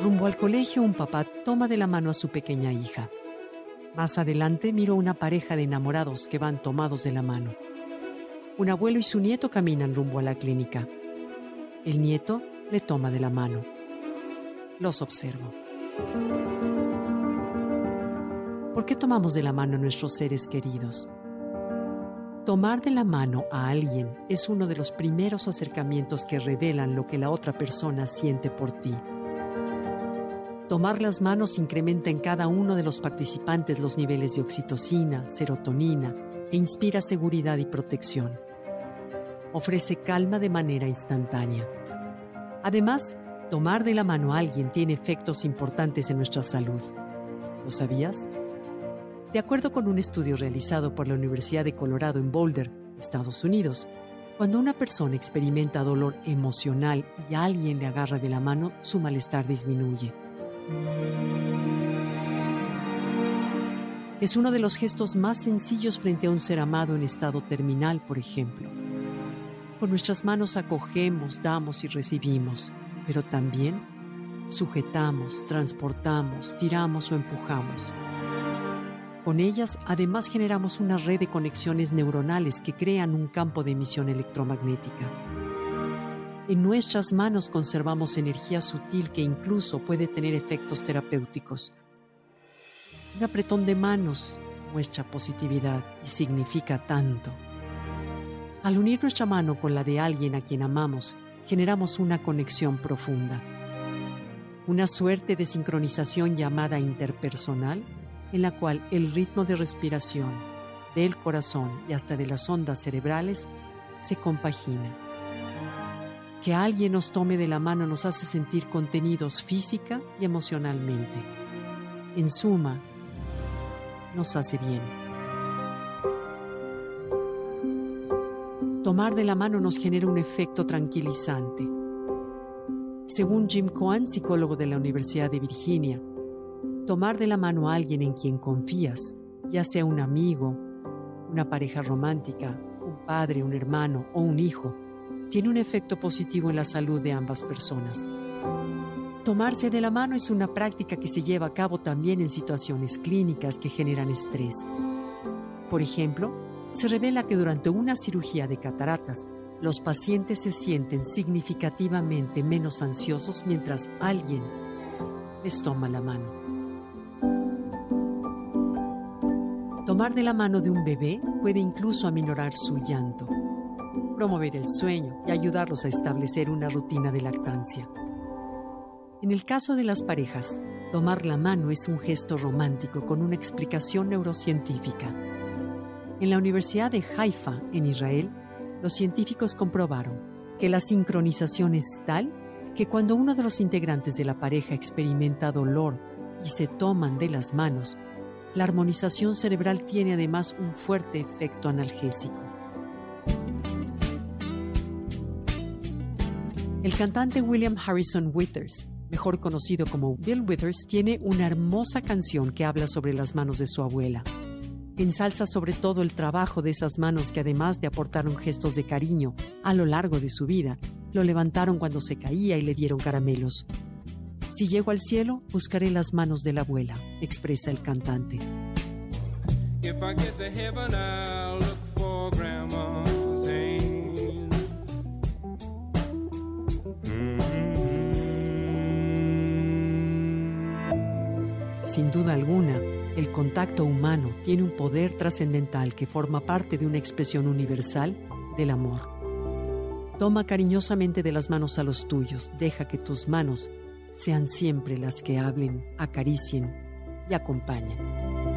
Rumbo al colegio, un papá toma de la mano a su pequeña hija. Más adelante miro una pareja de enamorados que van tomados de la mano. Un abuelo y su nieto caminan rumbo a la clínica. El nieto le toma de la mano. Los observo. ¿Por qué tomamos de la mano a nuestros seres queridos? Tomar de la mano a alguien es uno de los primeros acercamientos que revelan lo que la otra persona siente por ti. Tomar las manos incrementa en cada uno de los participantes los niveles de oxitocina, serotonina e inspira seguridad y protección. Ofrece calma de manera instantánea. Además, tomar de la mano a alguien tiene efectos importantes en nuestra salud. ¿Lo sabías? De acuerdo con un estudio realizado por la Universidad de Colorado en Boulder, Estados Unidos, cuando una persona experimenta dolor emocional y alguien le agarra de la mano, su malestar disminuye. Es uno de los gestos más sencillos frente a un ser amado en estado terminal, por ejemplo. Con nuestras manos acogemos, damos y recibimos, pero también sujetamos, transportamos, tiramos o empujamos. Con ellas además generamos una red de conexiones neuronales que crean un campo de emisión electromagnética. En nuestras manos conservamos energía sutil que incluso puede tener efectos terapéuticos. Un apretón de manos muestra positividad y significa tanto. Al unir nuestra mano con la de alguien a quien amamos, generamos una conexión profunda. Una suerte de sincronización llamada interpersonal, en la cual el ritmo de respiración, del corazón y hasta de las ondas cerebrales se compagina. Que alguien nos tome de la mano nos hace sentir contenidos física y emocionalmente. En suma, nos hace bien. Tomar de la mano nos genera un efecto tranquilizante. Según Jim Cohen, psicólogo de la Universidad de Virginia, tomar de la mano a alguien en quien confías, ya sea un amigo, una pareja romántica, un padre, un hermano o un hijo, tiene un efecto positivo en la salud de ambas personas. Tomarse de la mano es una práctica que se lleva a cabo también en situaciones clínicas que generan estrés. Por ejemplo, se revela que durante una cirugía de cataratas, los pacientes se sienten significativamente menos ansiosos mientras alguien les toma la mano. Tomar de la mano de un bebé puede incluso aminorar su llanto promover el sueño y ayudarlos a establecer una rutina de lactancia. En el caso de las parejas, tomar la mano es un gesto romántico con una explicación neurocientífica. En la Universidad de Haifa, en Israel, los científicos comprobaron que la sincronización es tal que cuando uno de los integrantes de la pareja experimenta dolor y se toman de las manos, la armonización cerebral tiene además un fuerte efecto analgésico. El cantante William Harrison Withers, mejor conocido como Bill Withers, tiene una hermosa canción que habla sobre las manos de su abuela. Ensalza sobre todo el trabajo de esas manos que además de aportaron gestos de cariño a lo largo de su vida, lo levantaron cuando se caía y le dieron caramelos. Si llego al cielo, buscaré las manos de la abuela, expresa el cantante. Sin duda alguna, el contacto humano tiene un poder trascendental que forma parte de una expresión universal del amor. Toma cariñosamente de las manos a los tuyos, deja que tus manos sean siempre las que hablen, acaricien y acompañen.